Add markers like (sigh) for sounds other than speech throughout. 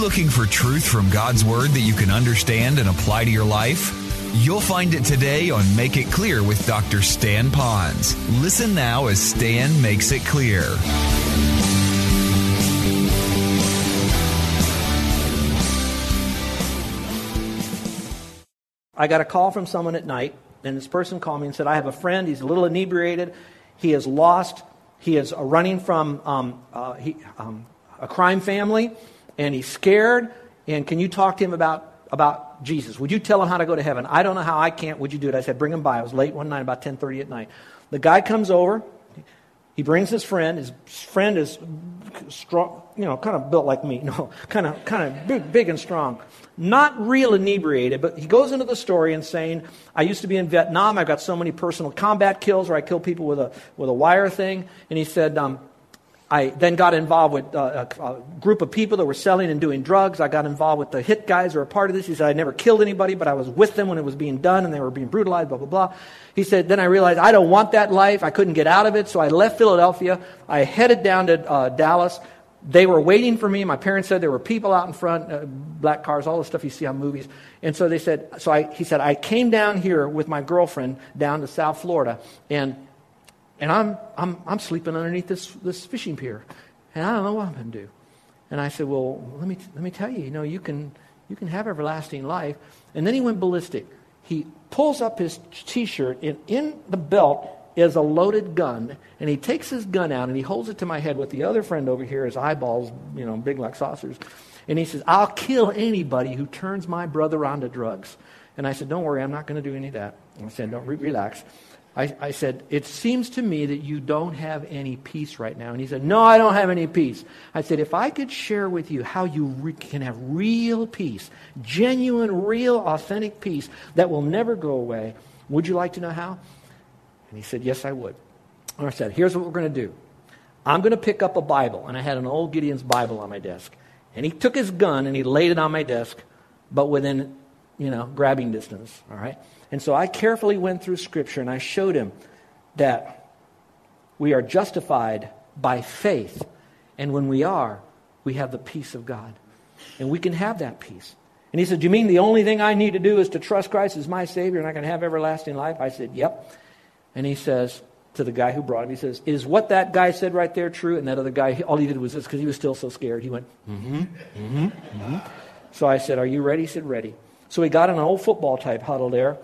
looking for truth from God's Word that you can understand and apply to your life? You'll find it today on Make It Clear with Dr. Stan Ponz. Listen now as Stan makes it clear. I got a call from someone at night, and this person called me and said, I have a friend, he's a little inebriated, he is lost, he is running from um, uh, he, um, a crime family, and he's scared, and can you talk to him about, about Jesus? Would you tell him how to go to heaven? I don't know how I can't. Would you do it? I said, bring him by. It was late one night, about 10.30 at night. The guy comes over, he brings his friend. His friend is strong, you know, kind of built like me. (laughs) No, kind of, kind of big, big and strong. Not real inebriated, but he goes into the story and saying, "I used to be in Vietnam. I've got so many personal combat kills where I kill people with a with a wire thing." And he said, um, I then got involved with uh, a, a, group of people that were selling and doing drugs. I got involved with the hit guys who were a part of this. He said, I never killed anybody, but I was with them when it was being done and they were being brutalized, blah, blah, blah. He said, then I realized I don't want that life. I couldn't get out of it, so I left Philadelphia. I headed down to uh, Dallas. They were waiting for me. My parents said there were people out in front, uh, black cars, all the stuff you see on movies. And so they said, so I, he said, I came down here with my girlfriend down to South Florida, and, and I'm, I'm, I'm sleeping underneath this, this fishing pier, and I don't know what I'm going to do. And I said, well, let me, let me tell you, you know, you can, you can have everlasting life. And then he went ballistic. He pulls up his t-shirt, and in the belt is a loaded gun, and he takes his gun out and he holds it to my head with the other friend over here, his eyeballs, you know, big like saucers. And he says, I'll kill anybody who turns my brother onto drugs. And I said, Don't worry, I'm not going to do any of that. And I said, Don't re- relax. I, I, said, It seems to me that you don't have any peace right now. And he said, No, I don't have any peace. I said, If I could share with you how you re- can have real peace, genuine, real, authentic peace that will never go away, would you like to know how? And he said, Yes, I would. And I said, Here's what we're going to do I'm going to pick up a Bible. And I had an old Gideon's Bible on my desk. And he took his gun and he laid it on my desk, but within, you know, grabbing distance. All right? And so I carefully went through Scripture and I showed him that we are justified by faith. And when we are, we have the peace of God. And we can have that peace. And he said, Do you mean the only thing I need to do is to trust Christ as my Savior and I can have everlasting life? I said, Yep. And he says to the guy who brought him, he says, Is what that guy said right there true? And that other guy, all he did was this because he was still so scared. He went, Mm hmm, mm hmm, mm hmm. So I said, Are you ready? He said, Ready. So he got in an old football type huddle there.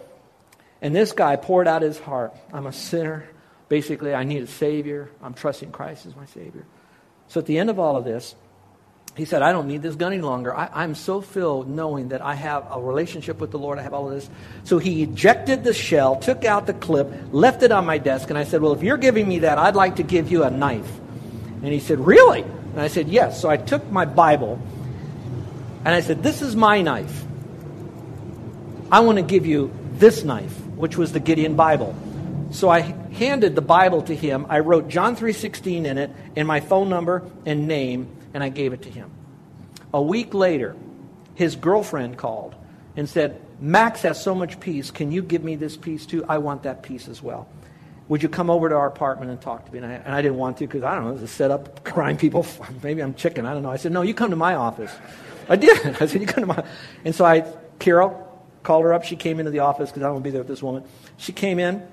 And this guy poured out his heart. I'm a sinner. Basically, I need a Savior. I'm trusting Christ as my Savior. So at the end of all of this, he said, I don't need this gun any longer. I, am so filled knowing that I have a relationship with the Lord. I have all of this. So he ejected the shell, took out the clip, left it on my desk, and I said, Well, if you're giving me that, I'd like to give you a knife. And he said, Really? And I said, Yes. So I took my Bible and I said, This is my knife. I want to give you this knife, which was the Gideon Bible. So I handed the Bible to him. I wrote John 3:16 in it and my phone number and name and I gave it to him. A week later, his girlfriend called and said, "Max has so much peace. Can you give me this peace too? I want that peace as well." Would you come over to our apartment and talk to me? And I, and I didn't want to because I don't know, it's a set up (laughs) crime people. (laughs) Maybe I'm chicken. I don't know. I said, no, you come to my office. I did. (laughs) I said, you come to my. And so I, Carol, called her up. She came into the office because I don't want to be there with this woman. She came in.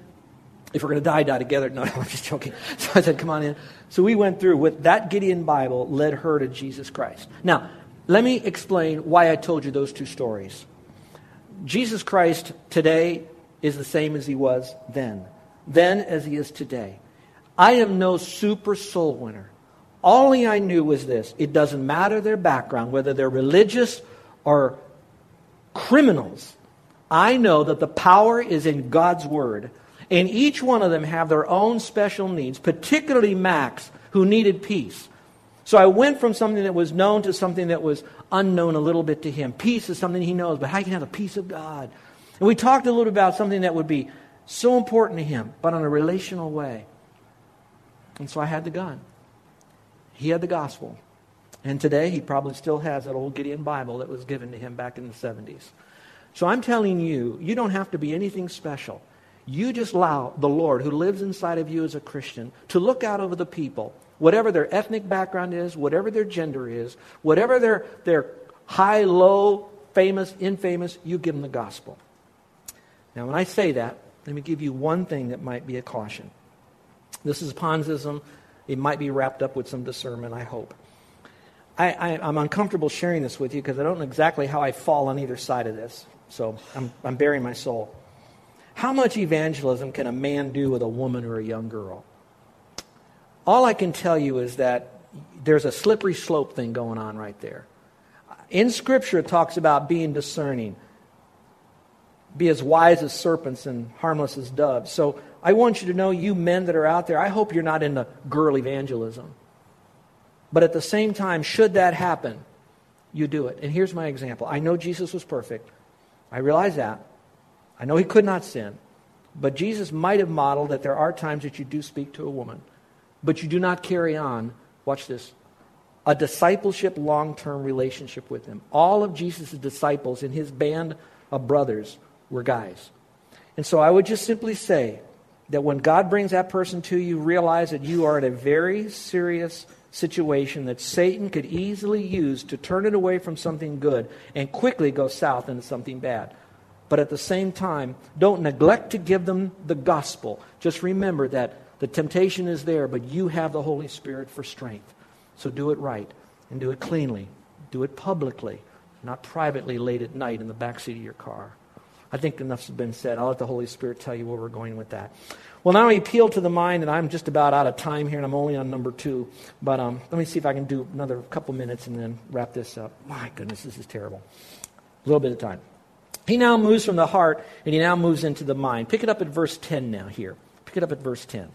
If we're going to die, die together. No, no, (laughs) I'm just joking. So I said, come on in. So we went through with that Gideon Bible led her to Jesus Christ. Now, let me explain why I told you those two stories. Jesus Christ today is the same as he was then, then as he is today. I am no super soul winner. All I knew was this it doesn't matter their background, whether they're religious or criminals. I know that the power is in God's Word. And each one of them have their own special needs, particularly Max, who needed peace. So I went from something that was known to something that was unknown a little bit to him. Peace is something he knows, but how can have the peace of God? And we talked a little about something that would be so important to him, but in a relational way. And so I had the gun. He had the gospel. And today he probably still has that old Gideon Bible that was given to him back in the 70s. So I'm telling you, you don't have to be anything special. You just allow the Lord, who lives inside of you as a Christian, to look out over the people, whatever their ethnic background is, whatever their gender is, whatever their, their high, low, famous, infamous, you give them the gospel. Now, when I say that, let me give you one thing that might be a caution. This is Ponzism. It might be wrapped up with some discernment, I hope. I, I'm uncomfortable sharing this with you because I don't know exactly how I fall on either side of this. So I'm, I'm bearing my soul. How much evangelism can a man do with a woman or a young girl? All I can tell you is that there's a slippery slope thing going on right there. In Scripture, it talks about being discerning. Be as wise as serpents and harmless as doves. So I want you to know, you men that are out there, I hope you're not into girl evangelism. But at the same time, should that happen, you do it. And here's my example. I know Jesus was perfect. I realize that. I know he could not sin. But Jesus might have modeled that there are times that you do speak to a woman, but you do not carry on, watch this, a discipleship long term relationship with him. All of Jesus' disciples in his band of brothers were guys. And so I would just simply say that when God brings that person to you, realize that you are in a very serious situation that Satan could easily use to turn it away from something good and quickly go south into something bad. But at the same time, don't neglect to give them the gospel. Just remember that the temptation is there, but you have the Holy Spirit for strength. So do it right and do it cleanly. Do it publicly, not privately late at night in the back seat of your car. I think enough's been said. I'll let the Holy Spirit tell you where we're going with that. Well, now we appeal to the mind, and I'm just about out of time here, and I'm only on number two. But um, let me see if I can do another couple minutes and then wrap this up. My goodness, this is terrible. A little bit of time. He now moves from the heart, and he now moves into the mind. Pick it up at verse 10 now here. Pick it up at verse 10.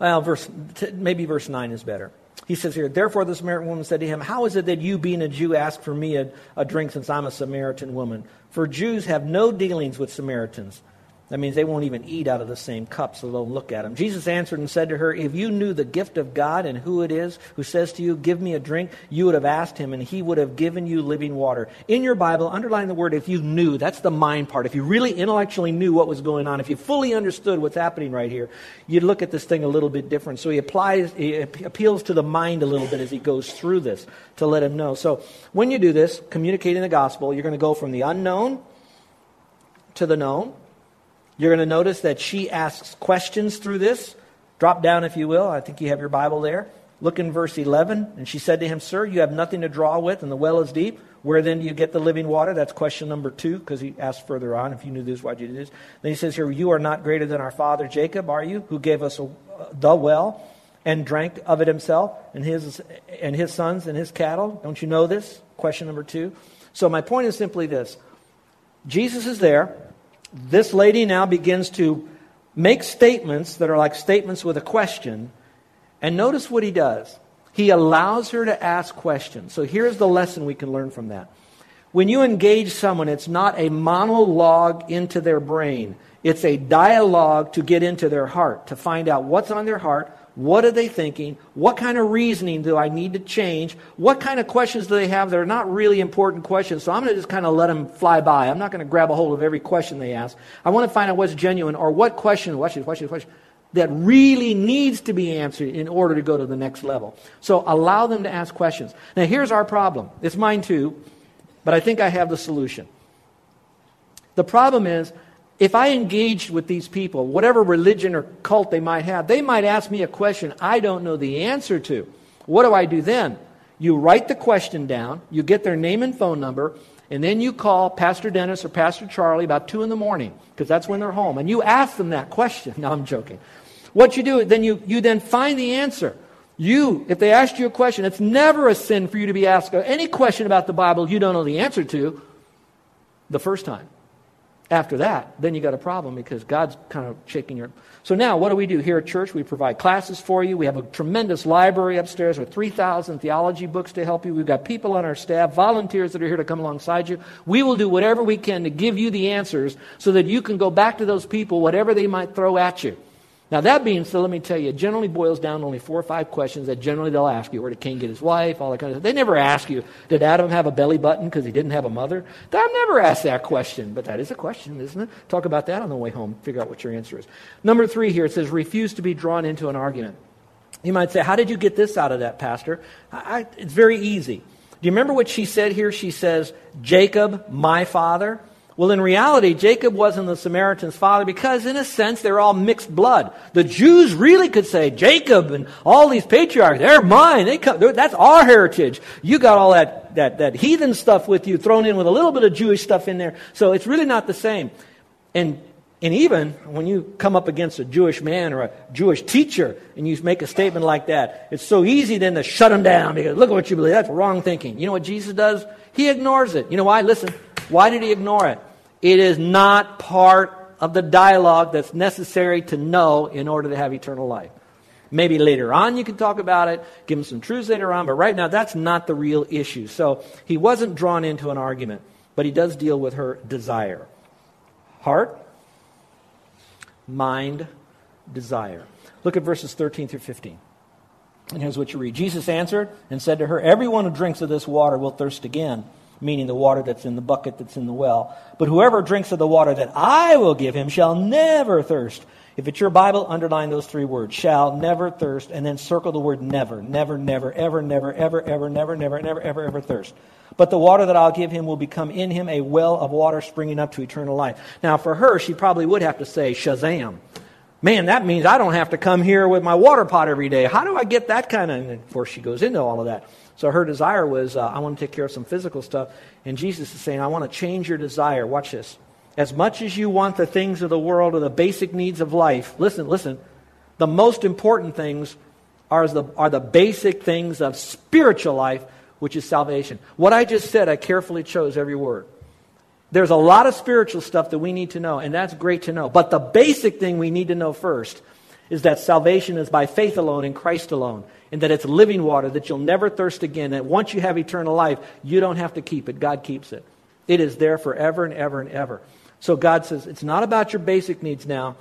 Well, verse, maybe verse 9 is better. He says here, Therefore the Samaritan woman said to him, How is it that you, being a Jew, ask for me a, a drink since I'm a Samaritan woman? For Jews have no dealings with Samaritans. That means they won't even eat out of the same cups, so they'll look at them. Jesus answered and said to her, If you knew the gift of God and who it is who says to you, Give me a drink, you would have asked him, and he would have given you living water. In your Bible, underline the word if you knew. That's the mind part. If you really intellectually knew what was going on, if you fully understood what's happening right here, you'd look at this thing a little bit different. So he applies, he appeals to the mind a little bit as he goes through this to let him know. So when you do this, communicating the gospel, you're going to go from the unknown to the known you're going to notice that she asks questions through this. Drop down, if you will. I think you have your Bible there. Look in verse 11. And she said to him, Sir, you have nothing to draw with, and the well is deep. Where then do you get the living water? That's question number two, because he asked further on, if you knew this, why'd you do this? Then he says here, You are not greater than our father Jacob, are you, who gave us a, the well and drank of it himself, and his, and his sons and his cattle? Don't you know this? Question number two. So my point is simply this Jesus is there this lady now begins to make statements that are like statements with a question. And notice what he does. He allows her to ask questions. So here's the lesson we can learn from that. When you engage someone, it's not a monologue into their brain. It's a dialogue to get into their heart, to find out what's on their heart, what are they thinking? What kind of reasoning do I need to change? What kind of questions do they have that are not really important questions? So I'm going to just kind of let them fly by. I'm not going to grab a hold of every question they ask. I want to find out what's genuine or what question, this, watch this, that really needs to be answered in order to go to the next level. So allow them to ask questions. Now here's our problem. It's mine too, but I think I have the solution. The problem is if I engaged with these people, whatever religion or cult they might have, they might ask me a question I don't know the answer to. What do I do then? You write the question down, you get their name and phone number, and then you call Pastor Dennis or Pastor Charlie about 2 in the morning, because that's when they're home, and you ask them that question. (laughs) No, I'm joking. What you do, then you, you then find the answer. You, if they asked you a question, it's never a sin for you to be asked any question about the Bible you don't know the answer to the first time. After that, then you got a problem because God's kind of shaking your. So now, what do we do here at church? We provide classes for you. We have a tremendous library upstairs with 3,000 theology books to help you. We've got people on our staff, volunteers that are here to come alongside you. We will do whatever we can to give you the answers so that you can go back to those people, whatever they might throw at you. Now, that being said, let me tell you, it generally boils down to only four or five questions that generally they'll ask you. Where did Cain get his wife? All that kind of stuff. They never ask you, did Adam have a belly button because he didn't have a mother? I've never asked that question, but that is a question, isn't it? Talk about that on the way home. Figure out what your answer is. Number three here, it says, refuse to be drawn into an argument. You might say, how did you get this out of that, Pastor? I, it's very easy. Do you remember what she said here? She says, Jacob, my father. Well, in reality, Jacob wasn't the Samaritan's father because, in a sense, they're all mixed blood. The Jews really could say, Jacob and all these patriarchs, they're mine. They come, that's our heritage. You got all that, that, that heathen stuff with you thrown in with a little bit of Jewish stuff in there. So it's really not the same. And, and even when you come up against a Jewish man or a Jewish teacher and you make a statement like that, it's so easy then to shut them down because look at what you believe. That's wrong thinking. You know what Jesus does? He ignores it. You know why? Listen. Why did he ignore it? It is not part of the dialogue that's necessary to know in order to have eternal life. Maybe later on you can talk about it, give him some truths later on, but right now that's not the real issue. So he wasn't drawn into an argument, but he does deal with her desire. Heart, mind, desire. Look at verses 13 through 15. And here's what you read Jesus answered and said to her, Everyone who drinks of this water will thirst again meaning the water that's in the bucket that's in the well. But whoever drinks of the water that I will give him shall never thirst. If it's your Bible, underline those three words shall never thirst, and then circle the word never. Never, never, ever, never, ever, ever, never, never, never, ever, ever thirst. But the water that I'll give him will become in him a well of water springing up to eternal life. Now, for her, she probably would have to say Shazam. Man, that means I don't have to come here with my water pot every day. How do I get that kind of? And of course, she goes into all of that. So her desire was, uh, I want to take care of some physical stuff. And Jesus is saying, I want to change your desire. Watch this. As much as you want the things of the world or the basic needs of life, listen, listen, the most important things are the, are the basic things of spiritual life, which is salvation. What I just said, I carefully chose every word. There's a lot of spiritual stuff that we need to know, and that's great to know. But the basic thing we need to know first is that salvation is by faith alone in Christ alone and that it's living water, that you'll never thirst again, that once you have eternal life, you don't have to keep it. God keeps it. It is there forever and ever and ever. So God says, it's not about your basic needs now.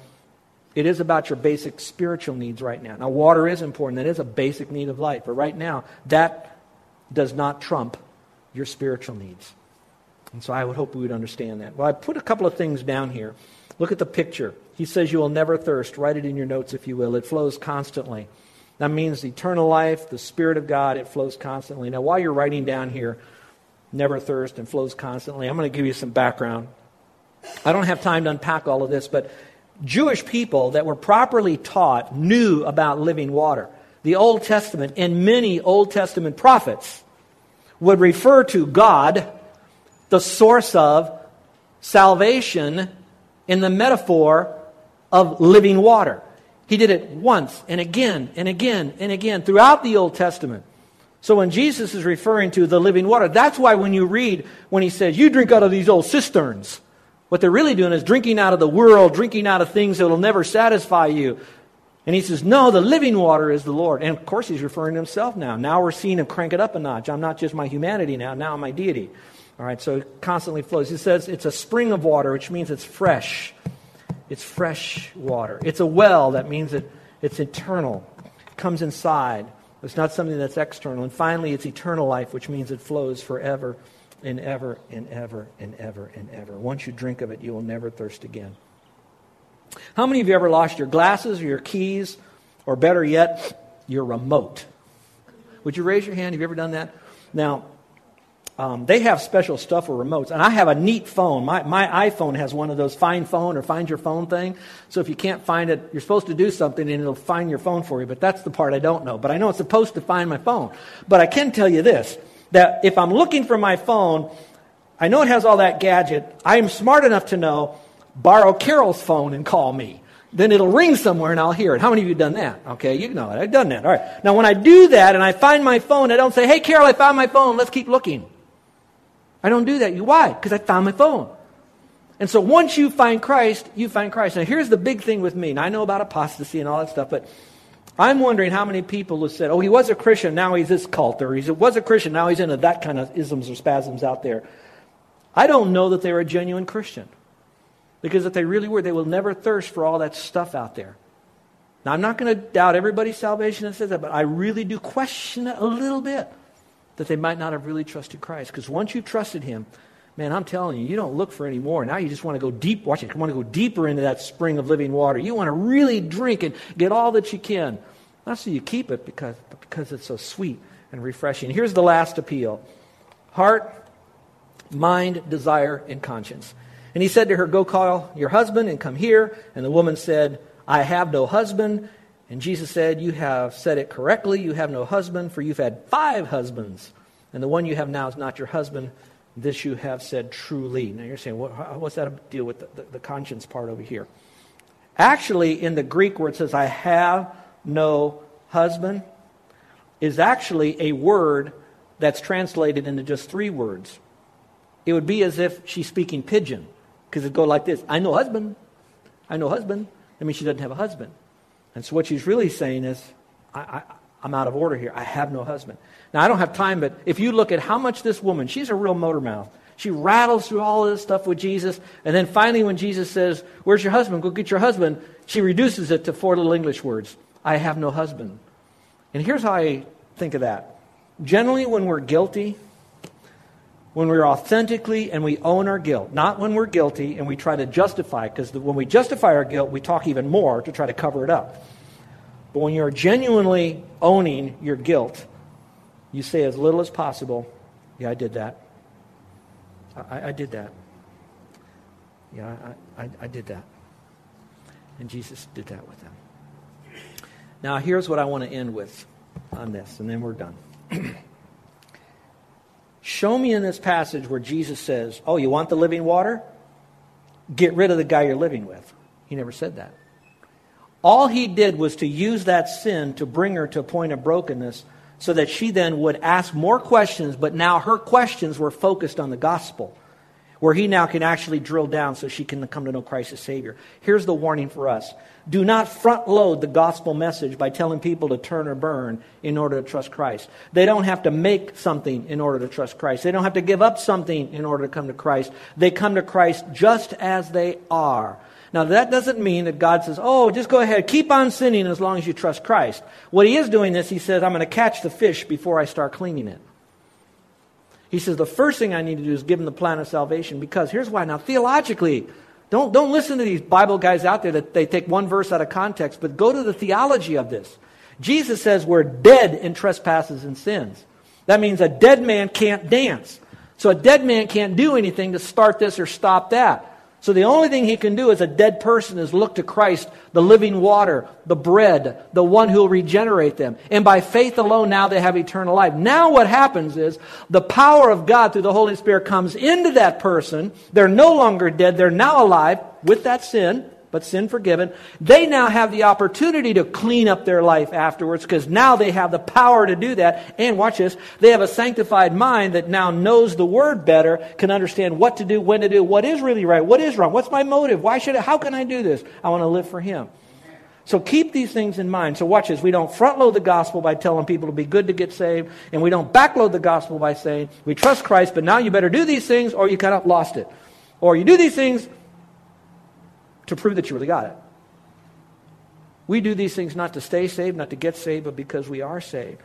It is about your basic spiritual needs right now. Now, water is important. That is a basic need of life. But right now, that does not trump your spiritual needs. And so I would hope we would understand that. Well, I put a couple of things down here. Look at the picture. He says you will never thirst. Write it in your notes if you will. It flows constantly. That means eternal life, the Spirit of God, it flows constantly. Now, while you're writing down here, never thirst and flows constantly, I'm going to give you some background. I don't have time to unpack all of this, but Jewish people that were properly taught knew about living water. The Old Testament and many Old Testament prophets would refer to God, the source of salvation, in the metaphor of living water. He did it once and again and again and again throughout the Old Testament. So when Jesus is referring to the living water, that's why when you read, when he says, you drink out of these old cisterns, what they're really doing is drinking out of the world, drinking out of things that will never satisfy you. And he says, no, the living water is the Lord. And of course, he's referring to himself now. Now we're seeing him crank it up a notch. I'm not just my humanity now, now I'm my deity. All right, so it constantly flows. He says it's a spring of water, which means it's fresh. It's fresh water. It's a well. That means that it's eternal. It comes inside. It's not something that's external. And finally, it's eternal life, which means it flows forever and ever and ever and ever and ever. Once you drink of it, you will never thirst again. How many of you ever lost your glasses or your keys, or better yet, your remote? Would you raise your hand? Have you ever done that? Now, um, they have special stuff for remotes. And I have a neat phone. My, my iPhone has one of those find phone or find your phone thing. So if you can't find it, you're supposed to do something and it'll find your phone for you. But that's the part I don't know. But I know it's supposed to find my phone. But I can tell you this that if I'm looking for my phone, I know it has all that gadget. I am smart enough to know borrow Carol's phone and call me. Then it'll ring somewhere and I'll hear it. How many of you done that? Okay, you know it. I've done that. All right. Now, when I do that and I find my phone, I don't say, hey, Carol, I found my phone. Let's keep looking. I don't do that. Why? Because I found my phone. And so once you find Christ, you find Christ. Now here's the big thing with me. And I know about apostasy and all that stuff, but I'm wondering how many people have said, oh, he was a Christian, now he's this cult, or he was a Christian, now he's into that kind of isms or spasms out there. I don't know that they were a genuine Christian. Because if they really were, they will never thirst for all that stuff out there. Now, I'm not going to doubt everybody's salvation that says that, but I really do question it a little bit that they might not have really trusted Christ. Because once you've trusted Him, man, I'm telling you, you don't look for any more. Now you just want to go deep. Watch it. You want to go deeper into that spring of living water. You want to really drink and get all that you can. Not so you keep it, because, but because it's so sweet and refreshing. Here's the last appeal heart, mind, desire, and conscience. And he said to her, Go call your husband and come here. And the woman said, I have no husband. And Jesus said, You have said it correctly. You have no husband, for you've had five husbands. And the one you have now is not your husband. This you have said truly. Now you're saying, what, what's that deal with the, the, the conscience part over here? Actually, in the Greek where it says, I have no husband, is actually a word that's translated into just three words. It would be as if she's speaking pidgin, because it'd go like this I know husband. I know husband. That means she doesn't have a husband. And so what she's really saying is, I, am out of order here. I have no husband. Now, I don't have time, but if you look at how much this woman, she's a real motor mouth. She rattles through all this stuff with Jesus. And then finally, when Jesus says, Where's your husband? Go get your husband, she reduces it to four little English words I have no husband. And here's how I think of that. Generally, when we're guilty, when we're authentically and we own our guilt, not when we're guilty and we try to justify because when we justify our guilt, we talk even more to try to cover it up. But when you're genuinely owning your guilt, you say as little as possible, Yeah, I did that. I, I did that. Yeah, I, I, I did that. And Jesus did that with them. Now, here's what I want to end with on this, and then we're done. (clears throat) Show me in this passage where Jesus says, Oh, you want the living water? Get rid of the guy you're living with. He never said that. All he did was to use that sin to bring her to a point of brokenness so that she then would ask more questions, but now her questions were focused on the gospel, where he now can actually drill down so she can come to know Christ as Savior. Here's the warning for us do not front load the gospel message by telling people to turn or burn in order to trust Christ. They don't have to make something in order to trust Christ. They don't have to give up something in order to come to Christ. They come to Christ just as they are. Now, that doesn't mean that God says, oh, just go ahead, keep on sinning as long as you trust Christ. What he is doing is he says, I'm going to catch the fish before I start cleaning it. He says, the first thing I need to do is give him the plan of salvation because here's why. Now, theologically, don't, don't listen to these Bible guys out there that they take one verse out of context, but go to the theology of this. Jesus says we're dead in trespasses and sins. That means a dead man can't dance. So a dead man can't do anything to start this or stop that. So the only thing he can do as a dead person is look to Christ, the living water, the bread, the one who will regenerate them. And by faith alone, now they have eternal life. Now what happens is the power of God through the Holy Spirit comes into that person. They're no longer dead. They're now alive with that sin but sin forgiven, they now have the opportunity to clean up their life afterwards because now they have the power to do that. And watch this, they have a sanctified mind that now knows the word better, can understand what to do, when to do, what is really right, what is wrong, what's my motive, why should I, how can I do this? I want to live for Him. So keep these things in mind. So watch this. We don't front load the gospel by telling people to be good to get saved, and we don't backload the gospel by saying, we trust Christ, but now you better do these things or you kind of lost it. Or you do these things, to prove that you really got it. We do these things not to stay saved, not to get saved, but because we are saved.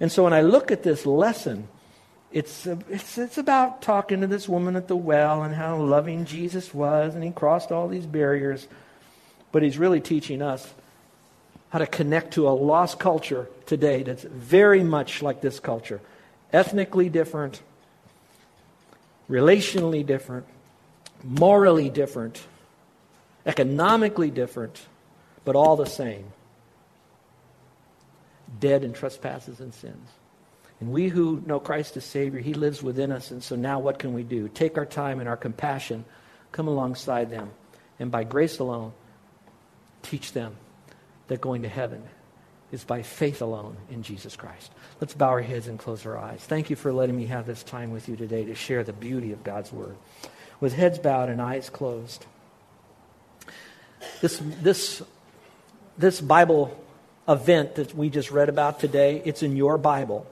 And so when I look at this lesson, it's, it's, it's about talking to this woman at the well and how loving Jesus was, and he crossed all these barriers. But he's really teaching us how to connect to a lost culture today that's very much like this culture ethnically different, relationally different, morally different, economically different, but all the same. Dead in trespasses and sins. And we who know Christ as Savior, He lives within us. And so now what can we do? Take our time and our compassion, come alongside them, and by grace alone, teach them that going to heaven is by faith alone in Jesus Christ. Let's bow our heads and close our eyes. Thank you for letting me have this time with you today to share the beauty of God's Word. with heads bowed and eyes closed. This, this, this Bible event that we just read about today, it's in your Bible.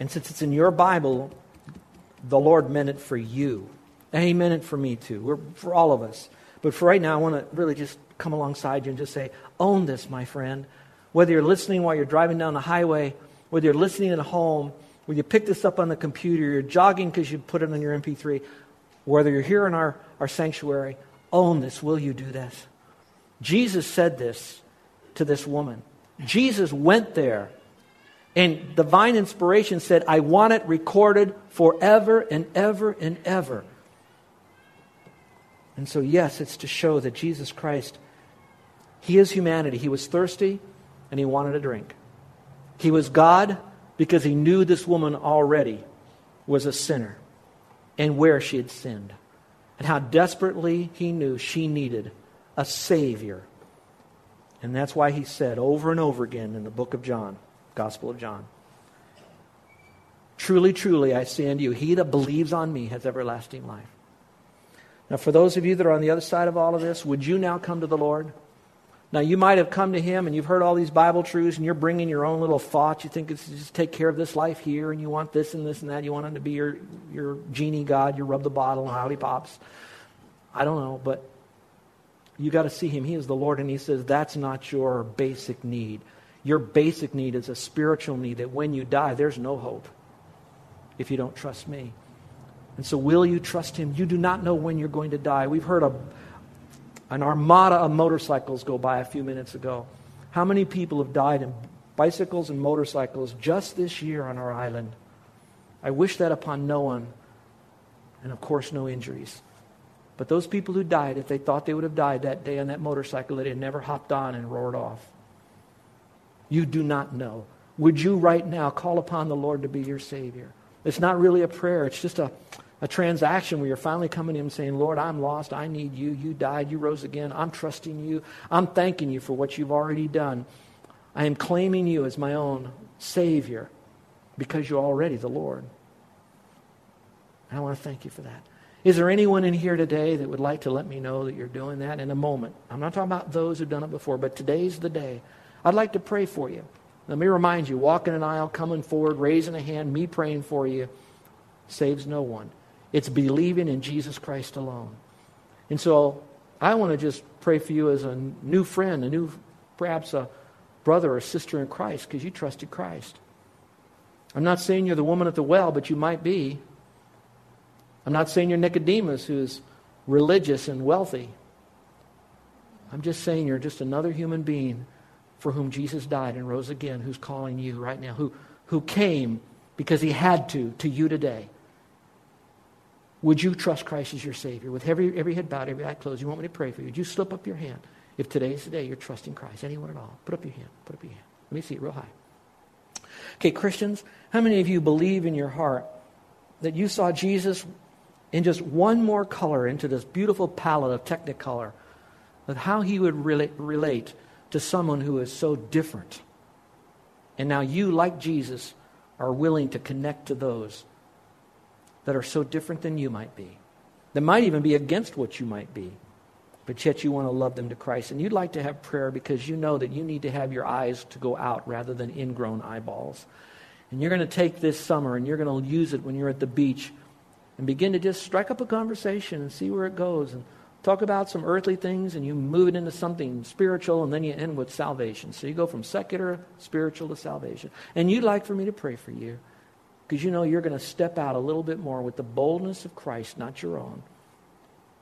And since it's in your Bible, the Lord meant it for you. And He meant it for me too, We're, for all of us. But for right now, I want to really just come alongside you and just say, own this, my friend. Whether you're listening while you're driving down the highway, whether you're listening at home, whether you pick this up on the computer, you're jogging because you put it on your MP3, whether you're here in our, our sanctuary, own this. Will you do this? Jesus said this to this woman. Jesus went there, and divine inspiration said, I want it recorded forever and ever and ever. And so, yes, it's to show that Jesus Christ, He is humanity. He was thirsty and He wanted a drink. He was God because He knew this woman already was a sinner and where she had sinned and how desperately He knew she needed a Savior. And that's why He said over and over again in the book of John, Gospel of John, Truly, truly, I say unto you, he that believes on me has everlasting life. Now, for those of you that are on the other side of all of this, would you now come to the Lord? Now, you might have come to Him and you've heard all these Bible truths and you're bringing your own little thoughts. You think it's just take care of this life here and you want this and this and that. You want Him to be your, your genie God, you rub the bottle and how He pops. I don't know, but you got to see Him. He is the Lord and He says that's not your basic need. Your basic need is a spiritual need that when you die, there's no hope if you don't trust me. And so, will you trust him? You do not know when you're going to die. We've heard a, an armada of motorcycles go by a few minutes ago. How many people have died in bicycles and motorcycles just this year on our island? I wish that upon no one, and of course, no injuries. But those people who died, if they thought they would have died that day on that motorcycle, they had never hopped on and roared off. You do not know. Would you right now call upon the Lord to be your Savior? It's not really a prayer, it's just a, a transaction where you're finally coming to Him saying, Lord, I'm lost. I need you. You died. You rose again. I'm trusting you. I'm thanking you for what you've already done. I am claiming you as my own Savior because you're already the Lord. And I want to thank you for that. Is there anyone in here today that would like to let me know that you're doing that in a moment? I'm not talking about those who've done it before, but today's the day. I'd like to pray for you. Let me remind you walking an aisle, coming forward, raising a hand, me praying for you saves no one. It's believing in Jesus Christ alone. And so I want to just pray for you as a new friend, a new, perhaps a brother or sister in Christ, because you trusted Christ. I'm not saying you're the woman at the well, but you might be. I'm not saying you're Nicodemus, who's religious and wealthy. I'm just saying you're just another human being for whom Jesus died and rose again, who's calling you right now, who, who came because he had to, to you today. Would you trust Christ as your Savior? With every, every head bowed, every eye closed, you want me to pray for you. Would you slip up your hand if today is the day you're trusting Christ? Anyone at all? Put up your hand. Put up your hand. Let me see it real high. Okay, Christians, how many of you believe in your heart that you saw Jesus in just one more color into this beautiful palette of technicolor, of how he would relate, relate to someone who is so different? And now you, like Jesus, are willing to connect to those that are so different than you might be, that might even be against what you might be, but yet you want to love them to Christ. And you'd like to have prayer because you know that you need to have your eyes to go out rather than ingrown eyeballs. And you're going to take this summer and you're going to use it when you're at the beach and begin to just strike up a conversation and see where it goes and talk about some earthly things and you move it into something spiritual and then you end with salvation. So you go from secular, spiritual to salvation. And you'd like for me to pray for you because you know you're going to step out a little bit more with the boldness of Christ, not your own.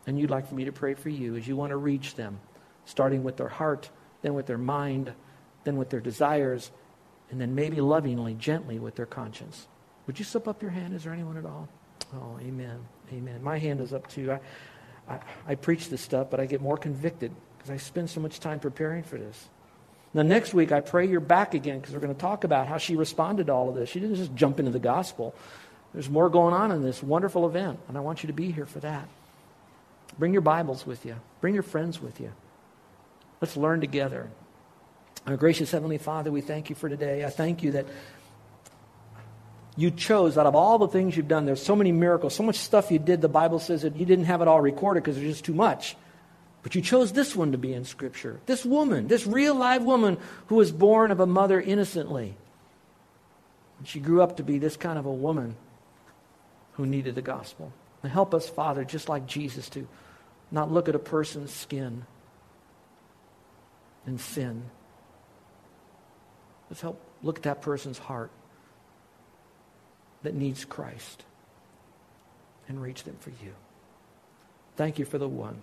And you'd like for me to pray for you as you want to reach them, starting with their heart, then with their mind, then with their desires, and then maybe lovingly, gently with their conscience. Would you slip up your hand? Is there anyone at all? Oh, amen. Amen. My hand is up too. I, I, I preach this stuff, but I get more convicted because I spend so much time preparing for this. Now, next week, I pray you're back again because we're going to talk about how she responded to all of this. She didn't just jump into the gospel. There's more going on in this wonderful event, and I want you to be here for that. Bring your Bibles with you, bring your friends with you. Let's learn together. Our gracious Heavenly Father, we thank you for today. I thank you that You chose out of all the things you've done, there's so many miracles, so much stuff you did, the Bible says that you didn't have it all recorded because there's just too much. But you chose this one to be in Scripture. This woman, this real live woman who was born of a mother innocently. And she grew up to be this kind of a woman who needed the gospel. And help us, Father, just like Jesus, to not look at a person's skin and sin. Let's help look at that person's heart that needs Christ and reach them for you. Thank you for the one